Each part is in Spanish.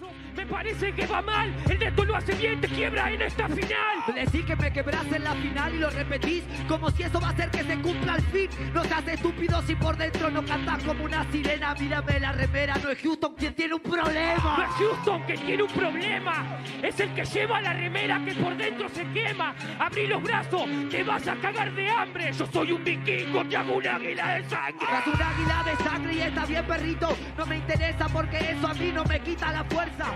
Me parece que va mal. El Neto lo hace bien, te quiebra en esta final. Decí que me quebraste en la final y lo repetís como si eso va a hacer que se cumpla al fin. No seas estúpido si por dentro no cantas como una sirena. Mírame la remera, no es Houston quien tiene un No problema. es Houston que tiene un problema. Es el que lleva la remera que por dentro se quema. Abrí los brazos, te vas a cagar de hambre. Yo soy un vikingo, te hago un águila de sangre. Tras un águila de sangre y está bien perrito. No me interesa porque eso a mí no me quita la fuerza.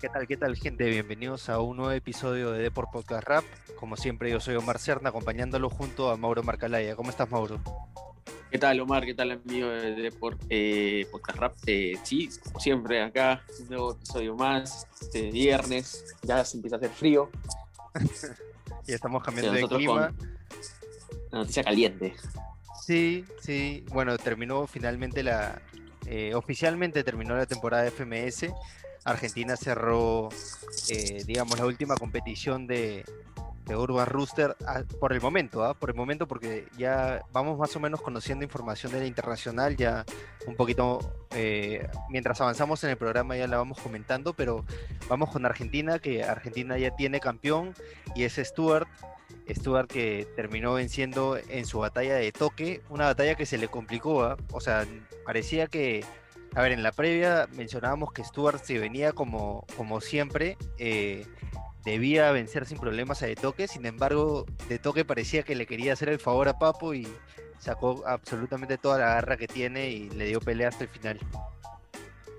¿Qué tal, qué tal, gente? Bienvenidos a un nuevo episodio de Deport Podcast Rap. Como siempre, yo soy Omar Cerna, acompañándolo junto a Mauro Marcalaya. ¿Cómo estás, Mauro? ¿Qué tal, Omar? ¿Qué tal, amigo de Deport eh, Podcast Rap? Eh, sí, como siempre, acá un nuevo episodio más, este viernes, ya se empieza a hacer frío, Ya estamos cambiando Sí, de clima. la noticia caliente. Sí, sí. Bueno, terminó finalmente la... eh, oficialmente terminó la temporada de FMS. Argentina cerró, digamos, la última competición de, de Urban Rooster ah, por el momento, ¿ah? Por el momento, porque ya vamos más o menos conociendo información de la internacional, ya un poquito, eh, mientras avanzamos en el programa ya la vamos comentando, pero vamos con Argentina, que Argentina ya tiene campeón y es Stuart. Stuart que terminó venciendo en su batalla de toque, una batalla que se le complicó, ¿ah? o sea, parecía que, a ver, en la previa mencionábamos que Stuart si venía como, como siempre, eh, debía vencer sin problemas a de toque, sin embargo, de toque parecía que le quería hacer el favor a Papo y sacó absolutamente toda la garra que tiene y le dio pelea hasta el final.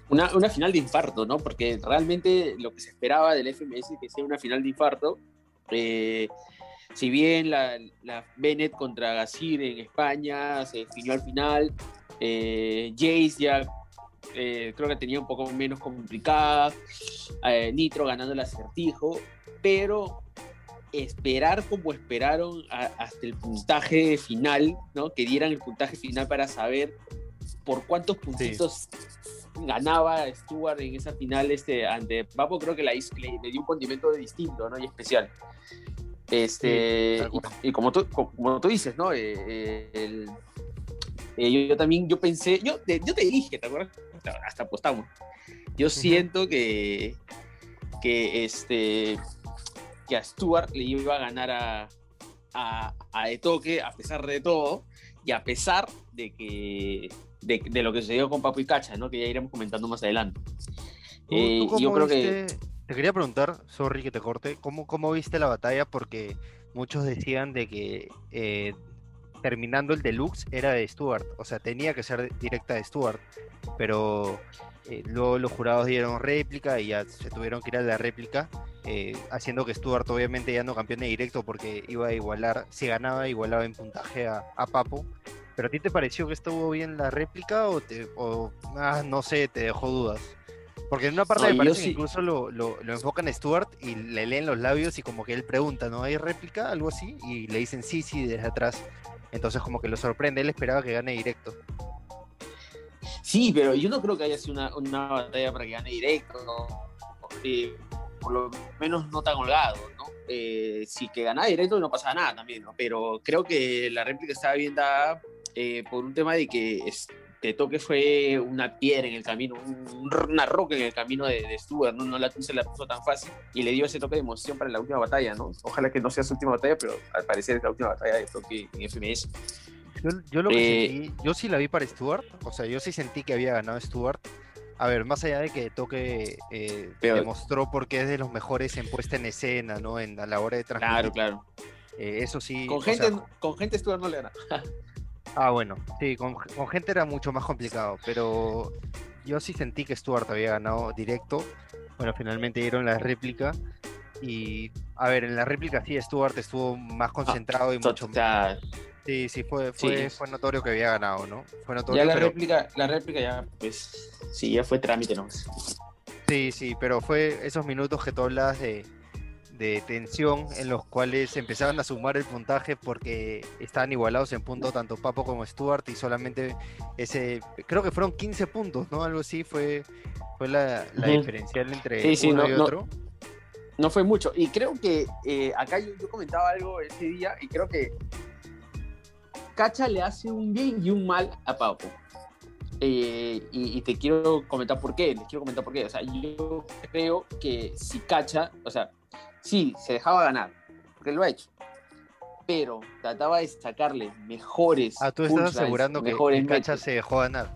Una, una final de infarto, ¿no? Porque realmente lo que se esperaba del FMS que sea una final de infarto. eh, si bien la, la Bennett contra Gasir en España se definió al final, eh, Jace ya eh, creo que tenía un poco menos complicada, eh, Nitro ganando el acertijo, pero esperar como esperaron a- hasta el puntaje final, ¿no? Que dieran el puntaje final para saber por cuántos puntitos ganaba Stuart en esa final este, ante Papo, creo que la hizo- le, le dio un condimento distinto ¿no? y especial. Este, Sí, y, y como, tú, como tú dices, ¿no? Eh, eh, el- eh, yo, también, yo pensé, yo te, yo te dije, ¿te acuerdas? Hasta, apostamos. Yo siento que, que, este, que a Stuart le iba a ganar a, a, a De Toque, a pesar de todo, y a pesar de que de, de lo que sucedió con Papo y Cacha, ¿no? Que ya iremos comentando más adelante. ¿Tú- Eh, yo creo que viste- Te quería preguntar, sorry que te corte, ¿cómo, cómo viste la batalla? Porque muchos decían de que eh, terminando el deluxe era de Stuart, o sea, tenía que ser directa de Stuart, pero eh, luego los jurados dieron réplica y ya se tuvieron que ir a la réplica, eh, haciendo que Stuart obviamente ya no campeone directo porque iba a igualar, si ganaba, igualaba en puntaje a, a Papo. ¿Pero a ti te pareció que estuvo bien la réplica o, te, o ah, no sé, te dejó dudas? Porque en una parte me parece que sí. incluso lo, lo, lo enfocan a Stuart y le leen los labios y como que él pregunta, ¿no? ¿Hay réplica? Algo así. Y le dicen sí, sí, desde atrás. Entonces como que lo sorprende, él esperaba que gane directo. sí, pero yo no creo que haya sido una, una batalla para que gane directo, por lo menos no tan holgado, ¿no? Eh, si que ganaba directo no pasaba nada también, ¿no? Pero creo que la réplica estaba bien dada eh, por un tema de que este toque fue una piedra en el camino, un- una roca en el camino de, de Stuart, ¿no? No, la, se la puso tan fácil y le dio ese toque de emoción para la última batalla, ¿no? Ojalá que no sea su última batalla, pero al parecer es la última batalla de toque en FMS. Yo, yo lo que Eh, sentí, yo sí la vi para Stuart, o sea, yo sí sentí que había ganado Stuart. A ver, más allá de que Toque eh, demostró por qué es de los mejores en puesta en escena, ¿no? En, a la hora de transmitir. Claro, claro. eh, eso sí. Con o sea, gente, con gente Stuart no le gana. Ah, bueno, sí, con, con gente era mucho más complicado, pero yo sí sentí que Stuart había ganado directo. Bueno, finalmente dieron la réplica. Y, a ver, en la réplica sí, Stuart estuvo más concentrado y mucho sea, Sí, sí, fue, fue, Sí. fue notorio que había ganado, ¿no? Fue notorio, ya la pero, réplica, la réplica ya, pues, sí, ya fue trámite nomás. sí, sí, pero fue esos minutos que tú hablas de, de tensión en los cuales empezaban a sumar el puntaje porque estaban igualados en punto tanto Papo como Stuart y solamente ese, creo que fueron 15 puntos, ¿no? Algo así fue, fue la, la diferencial entre Sí, sí, uno no- y no- otro. No fue mucho. Y creo que eh, acá yo, yo comentaba algo ese día y creo que Cacha le hace un bien y un mal a Papo. Eh, y, y te quiero comentar por qué. Les quiero comentar por qué. O sea, yo creo que si Cacha, o sea, sí, se dejaba ganar, porque lo ha hecho. Pero trataba de sacarle mejores. Ah, tú estás asegurando que, Cacha métodos. se dejó ganar.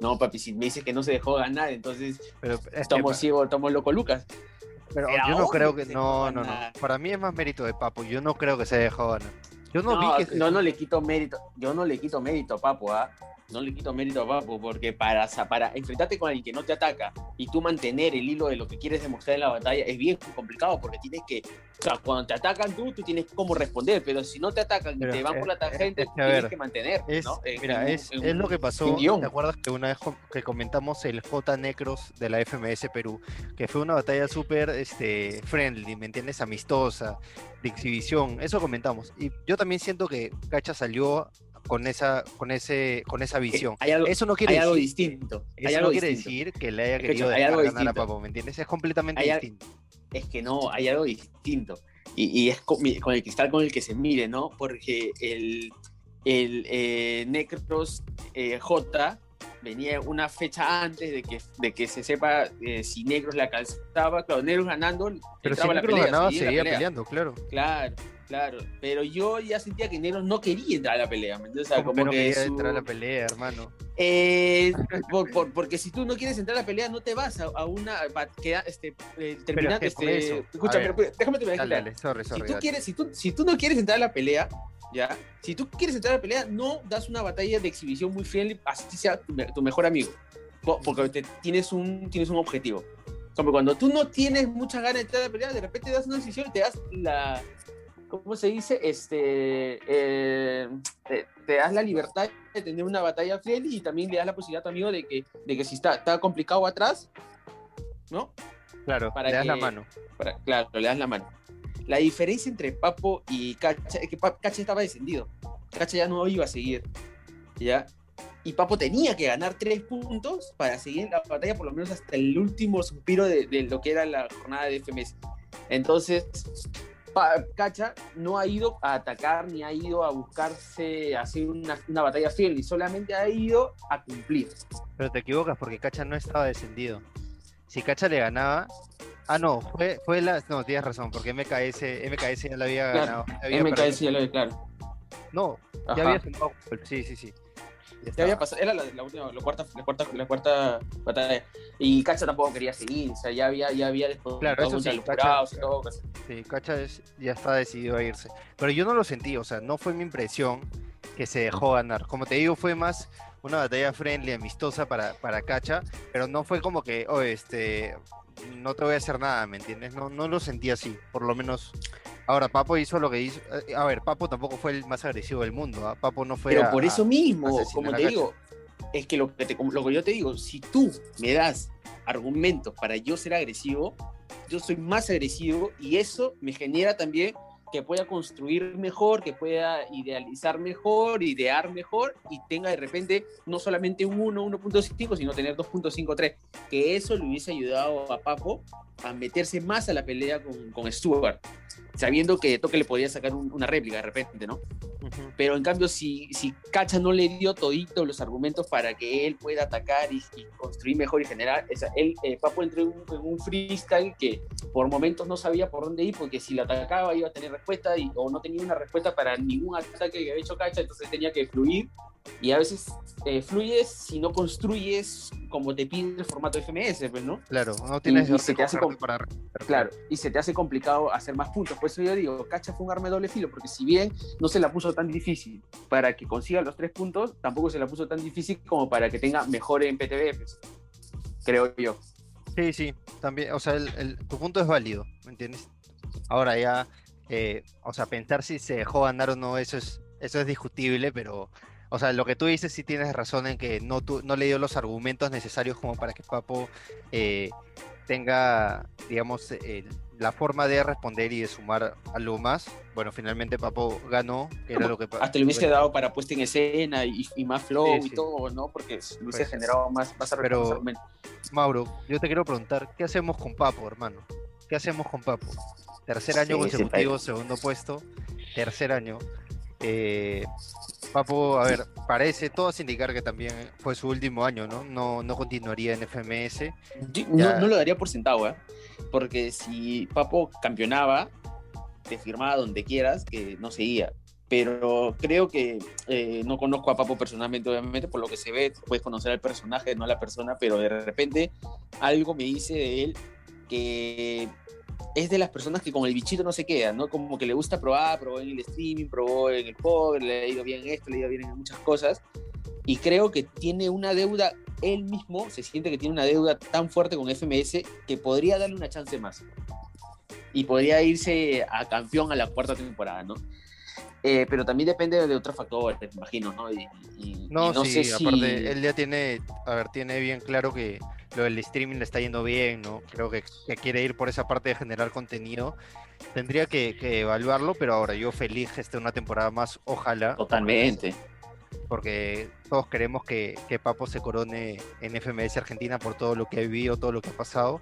No, papi, si me dices que no se dejó ganar, entonces Pero, estamos ciegos, estamos loco, Lucas. pero Era yo no creo que No, dejó no, no. Para mí es más mérito de Papo. Yo no creo que se dejado ganar. Yo no, No, vi que. no, no le quito mérito, yo no le quito mérito a Papo, ¿ah? No le quito mérito a Papo, porque para, para enfrentarte con alguien que no te ataca y tú mantener el hilo de lo que quieres demostrar en la batalla es bien complicado, porque tienes que, o sea, cuando te atacan tú, tú tienes cómo responder, pero si no te atacan y te van es- por la tangente, es que, tienes ver, que mantener, Es, ¿no? Mira, en es, en es lo que pasó. ¿Te acuerdas que una vez que comentamos el J Necros de la FMS Perú? Que fue una batalla súper este, friendly, ¿me entiendes? Amistosa, de exhibición. Eso comentamos. Y yo también siento que Cacha salió con esa, con ese, con esa visión. Hay algo, Eso no quiere hay algo decir, distinto. hay eso algo no quiere distinto. decir que le haya querido hay algo ganar a. Papo, ¿me entiendes? Es completamente Hay distinto. es que no, hay algo distinto. Y, y es con, con el cristal con el que se mire, ¿no? Porque el, el eh, Necros eh, J venía una fecha antes de que, de que se sepa eh, si Negros la calzaba. Claro, Negros ganando, Pero si la pelea, ganaba, seguía seguía pelea. peleando, claro. Claro, claro. Pero yo ya sentía que Negros no quería entrar a la pelea. O sea, Como que no que quería su- entrar a la pelea, hermano. eh, por- por- porque si tú no quieres entrar a la pelea, no te vas a, a una. va- queda, este, eh, terminar, que con este, eso, a escúchame, ver. pero déjame terminar. Dale, Dale, dale, sorry, si sorry. tú dale. quieres, si tú, si tú no quieres entrar a la pelea, ya, si tú quieres entrar a la pelea, no das una batalla de exhibición muy friendly, así sea tu, tu mejor amigo, Po- porque te- tienes un, tienes un objetivo. Como cuando tú no tienes muchas ganas de entrar a la pelea, de repente das una decisión y te das la, ¿cómo se dice? Este, eh, te, te das la libertad de tener una batalla friendly y también le das la posibilidad a tu amigo de que, de que si está, está complicado atrás, ¿no? Claro, para le das la que- mano. Para- claro, le das la mano. La diferencia entre Papo y Cacha es que Cacha estaba descendido. Cacha ya no iba a seguir. ¿Ya? Y Papo tenía que ganar tres puntos para seguir la batalla, por lo menos hasta el último suspiro de, de lo que era la jornada de FMS. Entonces, Cacha no ha ido a atacar ni ha ido a buscarse hacer una, una batalla fiel, y solamente ha ido a cumplir. Pero te equivocas porque Cacha no estaba descendido. Si Cacha le ganaba. Ah, no, fue, fue la. No, tienes razón, porque MKS, MKS ya la había Claro, ganado. ya había MKS perdido. ya lo claro. No, Ajá. ya había sumado. Sí, sí, sí. Ya Ya había pasado, era la, la última, la cuarta, la cuarta, la cuarta batalla. Y Cacha tampoco quería seguir, o sea, ya había, ya había después Claro, eso sí, los Cacha- y todo. pues. Sí, Cacha es- ya está decidido a irse. Pero yo no lo sentí, o sea, no fue mi impresión que se dejó ganar. Como te digo, fue más una batalla friendly, amistosa para, para Cacha, pero no fue como que, oh, este, no te voy a hacer nada, ¿me entiendes? No, no lo sentí así, por lo menos. Ahora, Papo hizo lo que hizo. eh, A ver, Papo tampoco fue el más agresivo del mundo, ¿ah? Papo no fue Pero a- por eso mismo, como te digo, es que lo que, te- lo que yo te digo, si tú me das argumentos para yo ser agresivo, yo soy más agresivo y eso me genera también que pueda construir mejor, que pueda idealizar mejor, idear mejor y tenga de repente no solamente un 1, 1.5, sino tener 2.53. Que eso le hubiese ayudado a Papo a meterse más a la pelea con, con Stuart, sabiendo que Toque le podía sacar un- una réplica de repente, ¿no? Ujú. Pero en cambio, si, si Cacha no le dio todito los argumentos para que él pueda atacar y, y construir mejor y generar, o sea, él, eh, Papo entró en un, en un freestyle que por momentos no sabía por dónde ir, porque si lo atacaba iba a tener respuesta y, o no tenía una respuesta para ningún ataque que había hecho Cacha, entonces tenía que fluir. Y a veces eh, fluyes si no construyes como te pide el formato FMS, pues, ¿no? Claro, no tienes y de se te hace para Claro, y se te hace complicado hacer más puntos. Por eso yo digo, Cacha fue un arma de doble filo, porque si bien no se la puso tan difícil para que consiga los tres puntos, tampoco se la puso tan difícil como para que tenga mejor en PTB, pues, creo yo. Sí, sí, también, o sea, el, el- tu punto es válido, ¿me entiendes? Ahora ya, eh, o sea, pensar si se dejó ganar o no, eso es, eso es discutible, pero, o sea, lo que tú dices sí tienes razón en que no, tu- no le dio los argumentos necesarios como para que Papo eh, tenga, digamos, el- la forma de responder y de sumar algo más. Bueno, finalmente Papo ganó, que era lo que... Hasta le hubiese dado para puesta en escena y, más flow y todo, ¿no? Porque hubiese generado más, más Pero, Mauro, yo te quiero preguntar, ¿qué hacemos con Papo, hermano? ¿Qué hacemos con Papo? Tercer año consecutivo, segundo puesto, tercer año. Eh, Papo, a ver, parece, todo indicar que también fue su último año, ¿no? No, no continuaría en FMS. no, no, lo daría por sentado, ¿eh? Porque si Papo campeonaba, te firmaba donde quieras, que no seguía. Pero creo que eh, no conozco a Papo personalmente, obviamente, por lo que se ve, puedes conocer al personaje, no a la persona, pero de repente algo me dice de él que es de las personas que con el bichito no se queda, ¿no? Como que le gusta probar, probó en el streaming, probó en el poker, le ha ido bien esto, le ha ido bien en muchas cosas. Y creo que tiene una deuda, él mismo se siente que tiene una deuda tan fuerte con FMS que podría darle una chance más. Y podría irse a campeón a la cuarta temporada, ¿no? Eh, pero también depende de otros factores, te imagino, ¿no? Y, no, sí, aparte, él ya tiene, a ver, tiene bien claro que lo del streaming le está yendo bien, ¿no? Creo que, quiere ir por esa parte de generar contenido. Tendría que, evaluarlo, pero ahora yo feliz que esté una temporada más, ojalá. Totalmente. Porque todos queremos que, Papo se corone en FMS Argentina por todo lo que ha vivido, todo lo que ha pasado.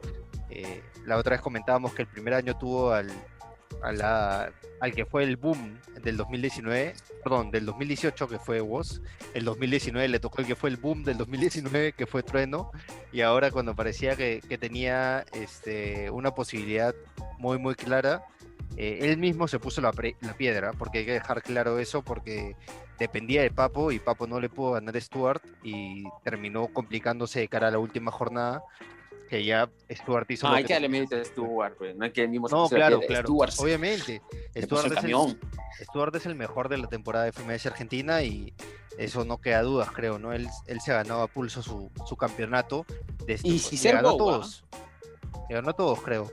Eh, la otra vez comentábamos que el primer año tuvo al, al que fue el boom del 2019, perdón, del 2018 que fue Woz, el 2019 le tocó el que fue el boom del 2019 que fue Trueno, y ahora cuando parecía que, tenía este, una posibilidad muy muy clara, eh, él mismo se puso la, la, piedra, porque hay que dejar claro eso, porque dependía de Papo y Papo no le pudo ganar a Stuart y terminó complicándose de cara a la última jornada que ya Stuart hizo. No, hay que darle mérito a Stuart, pues. No hay que mismo No, claro, claro. Obviamente. Stuart es, el, Stuart es el mejor de la temporada de FMS Argentina y eso no queda dudas, creo, ¿no? Él, él se ganó a pulso su, su campeonato. De y si se ganó a todos. Se ganó a todos, creo.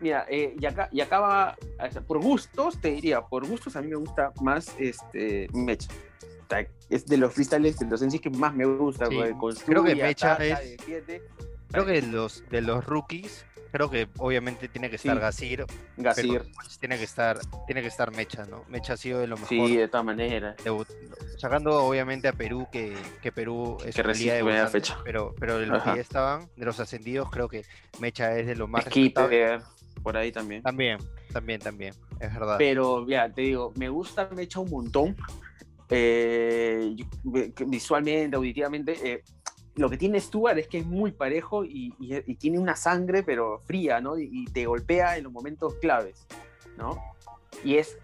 Mira, eh, y, acá, y acaba, por gustos, te diría, por gustos a mí me gusta más este Mecha. Es de los freestyles, de los sencillos que más me gusta. Sí. Creo que Mecha es... Creo que de los, de los rookies, creo que obviamente tiene que estar Gasir. Gasir. Tiene que estar, tiene que estar Mecha, ¿no? Mecha ha sido de lo mejor. Sí, de todas maneras. sacando obviamente a Perú, que, que Perú es que de fecha. Pero, pero de los que ya estaban, de los ascendidos, creo que Mecha es de lo más Skipper, por ahí también. También, también, también, es verdad. Pero, ya, te digo, me gusta Mecha un montón. Eh, visualmente, auditivamente, eh, lo que tiene Stuart es que es muy parejo y, tiene una sangre, pero fría, ¿no? Y, te golpea en los momentos claves, ¿no? Y es,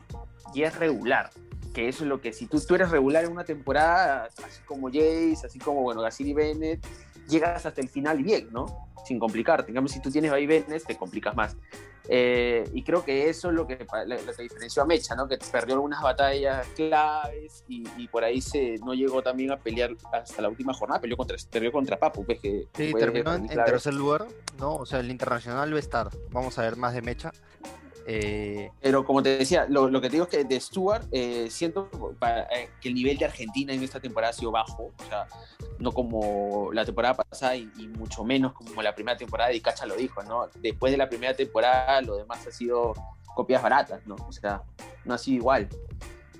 y es regular, que eso es lo que, si tú, tú eres regular en una temporada, así como Jace, así como, bueno, Gasiri Bennett, llegas hasta el final y bien, ¿no? Sin complicarte. En cambio, si tú tienes vaivenes, te complicas más. Eh, y creo que eso es lo que, lo que diferenció a Mecha, ¿no? Que perdió algunas batallas claves y, por ahí se no llegó también a pelear hasta la última jornada, peleó contra, perdió contra Papu. Pues, que sí, terminó en, tercer lugar, ¿no? O sea, el internacional va a estar. Vamos a ver más de Mecha. Eh, Pero como te decía, lo, que te digo es que de Stuart eh, siento eh, que el nivel de Argentina en esta temporada ha sido bajo, o sea, no como la temporada pasada y, mucho menos como la primera temporada, y Cacha lo dijo, ¿no? Después de la primera temporada lo demás ha sido copias baratas, ¿no? O sea, no ha sido igual.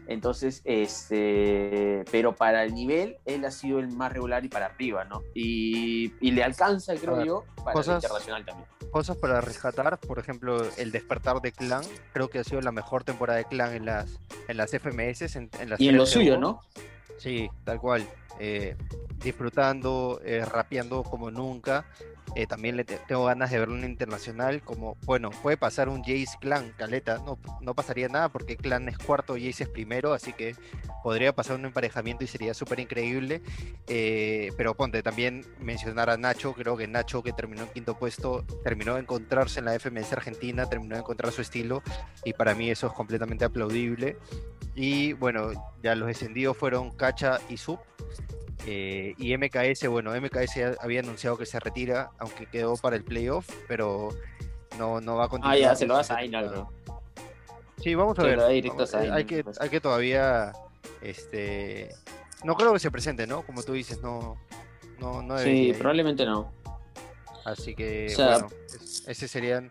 Entonces, este, pero para el nivel, él ha sido el más regular y para arriba, ¿no? Y, le alcanza, creo yo, para el internacional también. Cosas para rescatar, por ejemplo, el despertar de Clan, creo que ha sido la mejor temporada de Clan en las, en las FMS. En, las y en lo suyo, ¿no? Sí, tal cual. Eh, disfrutando, eh, rapeando como nunca. Eh, también tengo ganas de verlo en internacional. Como, bueno, puede pasar un Jace Clan, Caleta. No, no pasaría nada porque Clan es cuarto, Jace es primero. Así que podría pasar un emparejamiento y sería súper increíble. Eh, pero ponte también mencionar a Nacho. Creo que Nacho, que terminó en quinto puesto, terminó de encontrarse en la FMS Argentina, terminó de encontrar su estilo. Y para mí eso es completamente aplaudible. Y bueno, ya los descendidos fueron Cacha y Sub. Eh, y MKS, bueno, MKS había anunciado que se retira, aunque quedó para el playoff, pero no, no va a continuar. Ah, ya, se lo vas a ¿no? Sí, vamos a ver. hay, que, pues. hay que todavía, este, no creo que se presente, ¿no? Como tú dices, no, no, Sí, probablemente no. Así que, bueno, ese serían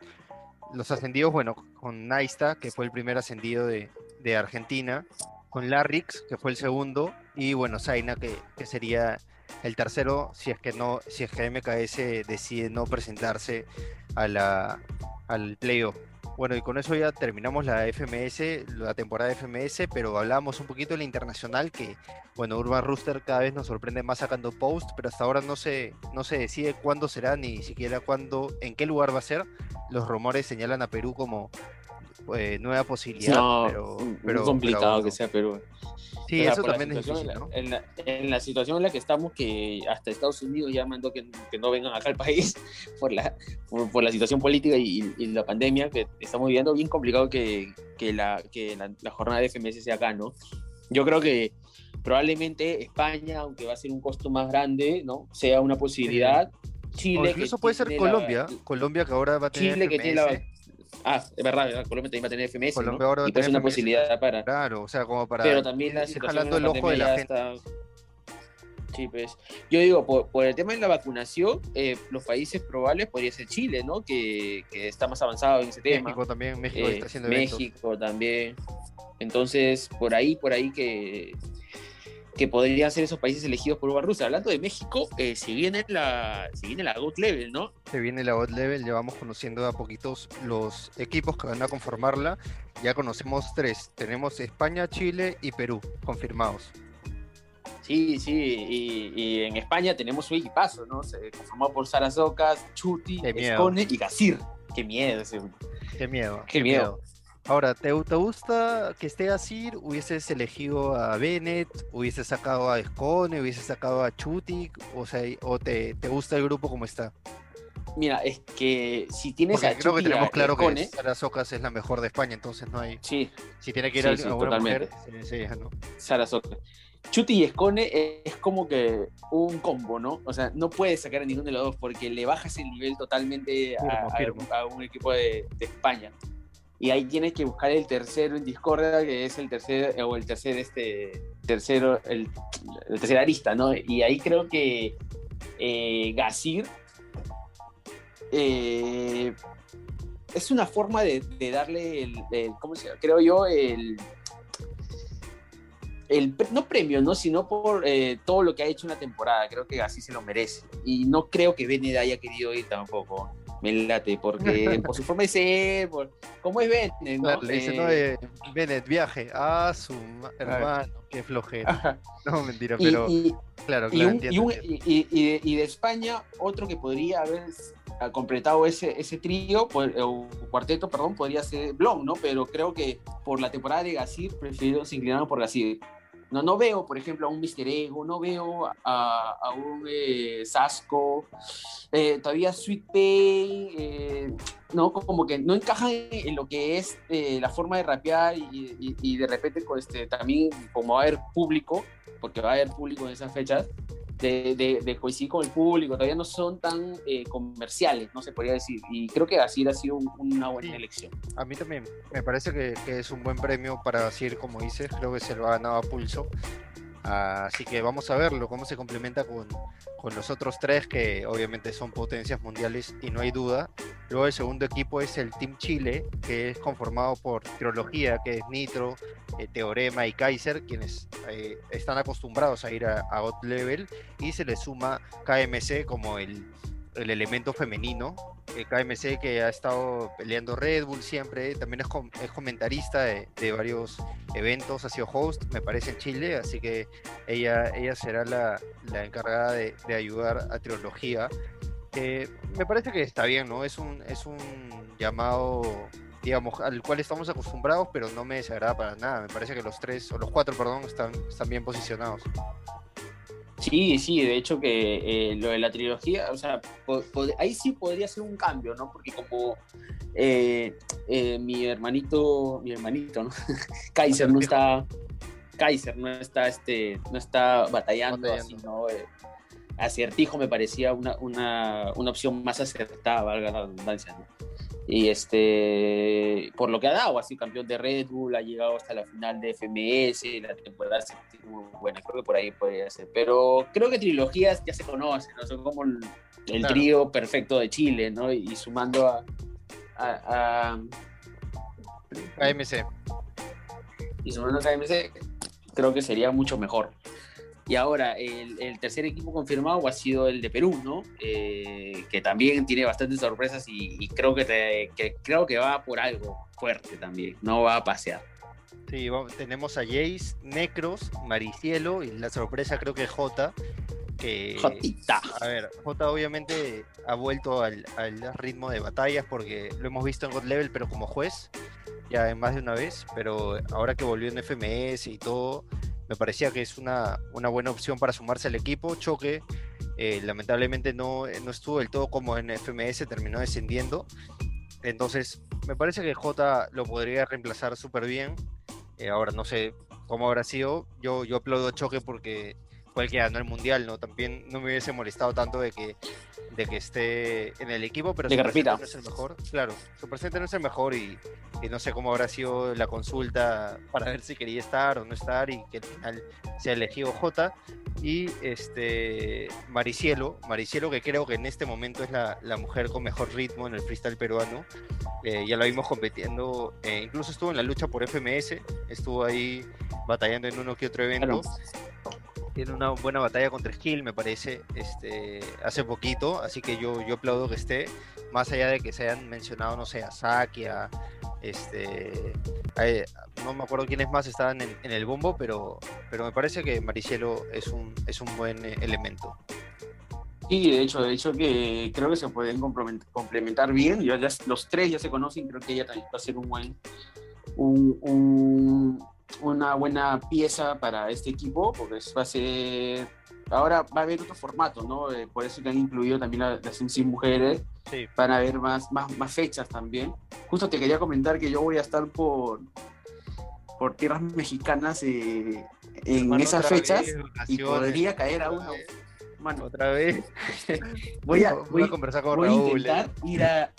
los ascendidos, bueno, con Naista, que fue el primer ascendido de, de Argentina, con Larrix, que fue el segundo, y bueno, Zaina, que, sería el tercero si es que no, si es que MKS decide no presentarse a la, al playoff. Bueno, y con eso ya terminamos la FMS, la temporada de FMS, pero hablamos un poquito de la internacional, que, bueno, Urban Rooster cada vez nos sorprende más sacando post, pero hasta ahora no se, no se decide cuándo será, ni siquiera cuándo, en qué lugar va a ser. Los rumores señalan a Perú como eh, nueva posibilidad, No, pero, pero complicado pero que sea Perú. Sí, O sea, eso también es difícil, en, ¿no? la, en, la, en la situación en la que estamos, que hasta Estados Unidos ya mandó que, que no vengan acá al país por la, por, por la situación política y, y la pandemia que estamos viviendo, bien complicado que, que, la, que la, la jornada de FMS sea acá, ¿no? Yo creo que probablemente España, aunque va a ser un costo más grande, ¿no? Sea una posibilidad. Chile, O que incluso puede ser tiene la- Colombia, Colombia que ahora va a tener Chile que tiene la... Ah, es verdad, ¿verdad? Colombia también va a tener FMS, Colombia ¿no? ahora va Y tener una FMS, posibilidad para... Claro, o sea, como para pero también la situación de el ojo de la gente. está- Sí, pues. Yo digo, por, por el tema de la vacunación, eh, los países probables podría ser Chile, ¿no? Que, que está más avanzado en ese tema. México también, México Eh, está haciendo eventos. México también. Entonces, por ahí, por ahí que, que podrían ser esos países elegidos por Uva. Hablando de México, eh, si viene la, si viene la Level, ¿no? Se viene la God Level, ya vamos conociendo de a poquitos los equipos que van a conformarla. Ya conocemos tres. Tenemos España, Chile y Perú confirmados. Sí, sí, y, y en España tenemos un equipazo, ¿no? Se conformado por Sara Socas, Chuti. Escone y Gazir. Qué miedo ese. Qué miedo. Qué miedo. Ahora, ¿te, te gusta que esté así? ¿Hubieses elegido a Bennett? ¿Hubieses sacado a Escone? ¿Hubieses sacado a Chutik? O sea, ¿o te, te gusta el grupo como está? Mira, es que si tienes Porque a creo que Chuti tenemos claro Escone, que Sara Socas es la mejor de España, entonces no hay... sí, Si tiene que ir Sí, a, sí, a una totalmente. mujer, Socas. Chuti y Escone es como que un combo, ¿no? O sea, no puedes sacar a ninguno de los dos porque le bajas el nivel totalmente a, Firmo, a- firmo. a un equipo de, de España. Y ahí tienes que buscar el tercero en Discordia, que es el tercer, o el tercer, este, tercero, el, tercer arista, ¿no? Y ahí creo que eh, Gazir eh, es una forma de, darle el, ¿cómo se llama? Creo yo, el, el no premio, ¿no? Sino por eh, todo lo que ha hecho una temporada. Creo que así se lo merece. Y no creo que Bennett haya querido ir tampoco. Me late, porque por su forma de ser, por cómo es Bennett, ¿no? Claro, le dice, Eh, no, eh, Bennett, viaje. Ah, su ma- hermano, qué flojera. No, mentira, Y- pero y, claro, y, claro, un- entiendo, y un- entiendo. y- y- y de, y de España, otro que podría haber ah, completado ese, ese trío, pues, o cuarteto, perdón, podría ser Blon, ¿no? Pero creo que por la temporada de Gasir, prefiero se inclinaron por Gasir. No, no veo, por ejemplo, a un Mister Ego, no veo a, un eh, Sasco, eh, todavía Sweet Pay, eh, no, como que no encajan en lo que es eh, la forma de rapear y, y- de repente con este, también como va a haber público, porque va a haber público en esas fechas, de, de, de coincidir con el público, todavía no son tan eh, comerciales, no se podría decir. Y creo que así ha sido un- una buena Sí. elección. A mí también, me parece que, que es un buen premio para decir, como dices, creo que se lo ha ganado a pulso. Así que vamos a verlo, cómo se complementa con, con los otros tres, que obviamente son potencias mundiales y no hay duda. Luego el segundo equipo es el Team Chile, que es conformado por Trilogía, que es Nitro, eh, Teorema y Kaiser, quienes eh, están acostumbrados a ir a, a God Level, y se le suma KMC como el, el elemento femenino, eh, KMC que ha estado peleando Red Bull siempre, también es, es comentarista de, varios eventos, ha sido host, me parece, en Chile, así que ella, ella será la, la encargada de, ayudar a Trilogía. me parece que está bien, ¿no? Es un, es un llamado, digamos, al cual estamos acostumbrados, pero no me desagrada para nada. Me parece que los tres, o los cuatro, perdón, están, están bien posicionados. Sí, sí, de hecho que eh, lo de la trilogía, o sea, ahí sí podría ser un cambio, ¿no? Porque como eh, eh, mi hermanito, mi hermanito, ¿no? Kaiser no está, Kaiser no está, este, no está batallando, Batallando. así, ¿no? Eh, Acertijo me parecía una, una, una opción más acertada, valga la redundancia, ¿no? Y este, por lo que ha dado, así campeón de Red Bull, ha llegado hasta la final de FMS, la temporada se muy buena, creo que por ahí podría ser. Pero creo que trilogías ya se conocen, ¿no? Son como el, el Claro. trío perfecto de Chile, ¿no? Y, sumando a, a, a AMC. y sumarnos a AMC, creo que sería mucho mejor. Y ahora, el, el tercer equipo confirmado ha sido el de Perú, ¿no? Eh, que también tiene bastantes sorpresas y, y creo, que te- que creo que va por algo fuerte también, no va a pasear. Sí, vamos- tenemos a Jace, Necros, Maricielo y la sorpresa creo que es Jota. Que, Jotita. a ver, Jota obviamente ha vuelto al, al ritmo de batallas porque lo hemos visto en God Level, pero como juez, ya más de una vez. Pero ahora que volvió en FMS y todo, me parecía que es una, una buena opción para sumarse al equipo. Choque, eh, lamentablemente no, no estuvo del todo como en FMS, terminó descendiendo. Entonces, me parece que Jota lo podría reemplazar súper bien. Eh, ahora no sé cómo habrá sido. Yo, yo aplaudo a Choque porque fue el que ganó el mundial, ¿no? También no me hubiese molestado tanto de que, de que esté en el equipo, pero De su que repita. presente no es el mejor. Claro, su presente no es el mejor y, y no sé cómo habrá sido la consulta para ver si quería estar o no estar y que al final se ha elegido J. Y este Maricielo, Maricielo que creo que en este momento es la, la mujer con mejor ritmo en el freestyle peruano. Eh, ya la vimos compitiendo, eh, incluso estuvo en la lucha por FMS, estuvo ahí batallando en uno que otro evento. Tiene una buena batalla contra Skill, me parece, este, hace poquito, así que yo, yo aplaudo que esté, más allá de que se hayan mencionado, no sé, a Saki, este, a- no me acuerdo quiénes más estaban en, el bombo, pero, pero me parece que Maricielo es un, es un buen eh, elemento. Sí, de hecho, de hecho que creo que se pueden complement- complementar bien. Ya, los tres ya se conocen, creo que ella también va a ser un buen, un- una buena pieza para este equipo, porque va a ser, ahora va a haber otro formato, ¿no? Eh, por eso que han incluido también la- las MC mujeres, Sí, van a haber más, más, más fechas también. Justo te quería comentar que yo voy a estar por, por tierras mexicanas eh, en Hermano, esas fechas vez, y podría caer a uno. Mano, Otra vez, voy a, voy voy, a conversar con voy a Raúl. intentar eh. ir a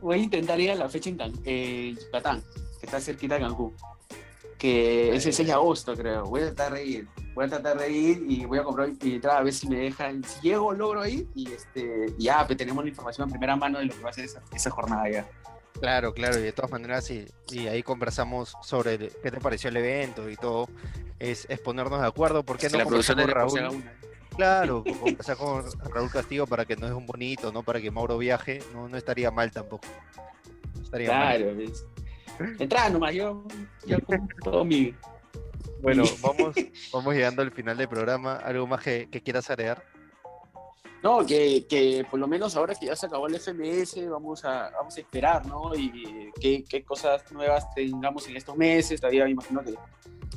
voy a intentar ir a la fecha en Can- eh, Yucatán, que está cerquita de Cancún. Que es el 6 de agosto, creo. Voy a tratar de ir. Voy a tratar de ir y voy a comprar mi entrada a ver si me dejan. Si llego, logro ir. Y este, ya, pues tenemos la información en primera mano de lo que va a ser esa, esa jornada ya. Claro, claro, y de todas maneras, y, y ahí conversamos sobre el- qué te pareció el evento y todo, es, es ponernos de acuerdo, ¿por qué Que no la producción de Raúl? Claro, conversar con Raúl Castillo para que no es un bonito, ¿no? Para que Mauro viaje, no, no estaría mal tampoco. No estaría mal. Claro, ¿ves? Entrada nomás, yo ya con todo mi. Bueno, vamos, vamos llegando al final del programa. ¿Algo más que, que quieras agregar? No, que, que por lo menos ahora que ya se acabó el FMS, vamos a, vamos a esperar, ¿no? Y qué, qué cosas nuevas tengamos en estos meses. Todavía me imagino que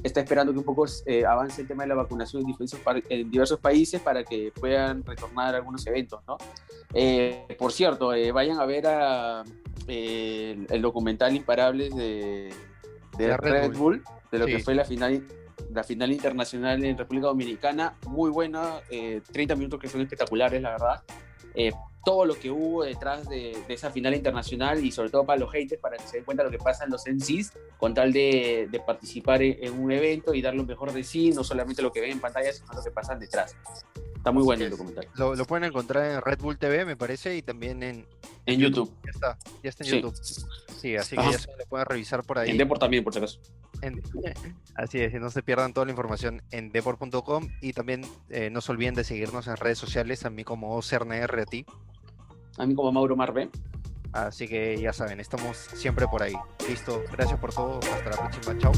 está esperando que un poco eh, avance el tema de la vacunación en diversos, en diversos países para que puedan retornar algunos eventos, ¿no? Eh, por cierto, eh, vayan a ver a, eh, el, el documental Imparables de, de De Red, Red Bull. Bull. de lo Sí. que fue la final la final internacional en República Dominicana, muy buena, eh, 30 minutos que son espectaculares, la verdad. Eh, todo lo que hubo detrás de, de esa final internacional y sobre todo para los haters, para que se den cuenta de lo que pasa en los MCs, con tal de, de participar en, en un evento y dar lo mejor de sí, no solamente lo que ven en pantalla, sino lo que pasa detrás. Está muy bueno el documental. Lo, lo pueden encontrar en Red Bull TV, me parece, y también en En YouTube. Ya está, ya está en Sí. YouTube. Sí, así que ya se lo pueden revisar por ahí. En Deport también, por si acaso. en- así es, y no se pierdan toda la información en deport.com y también eh, no se olviden de seguirnos en redes sociales, a mí como CERNR a ti. A mí como Mauro Marve. Así que ya saben, estamos siempre por ahí. Listo, gracias por todo, hasta la próxima, chao.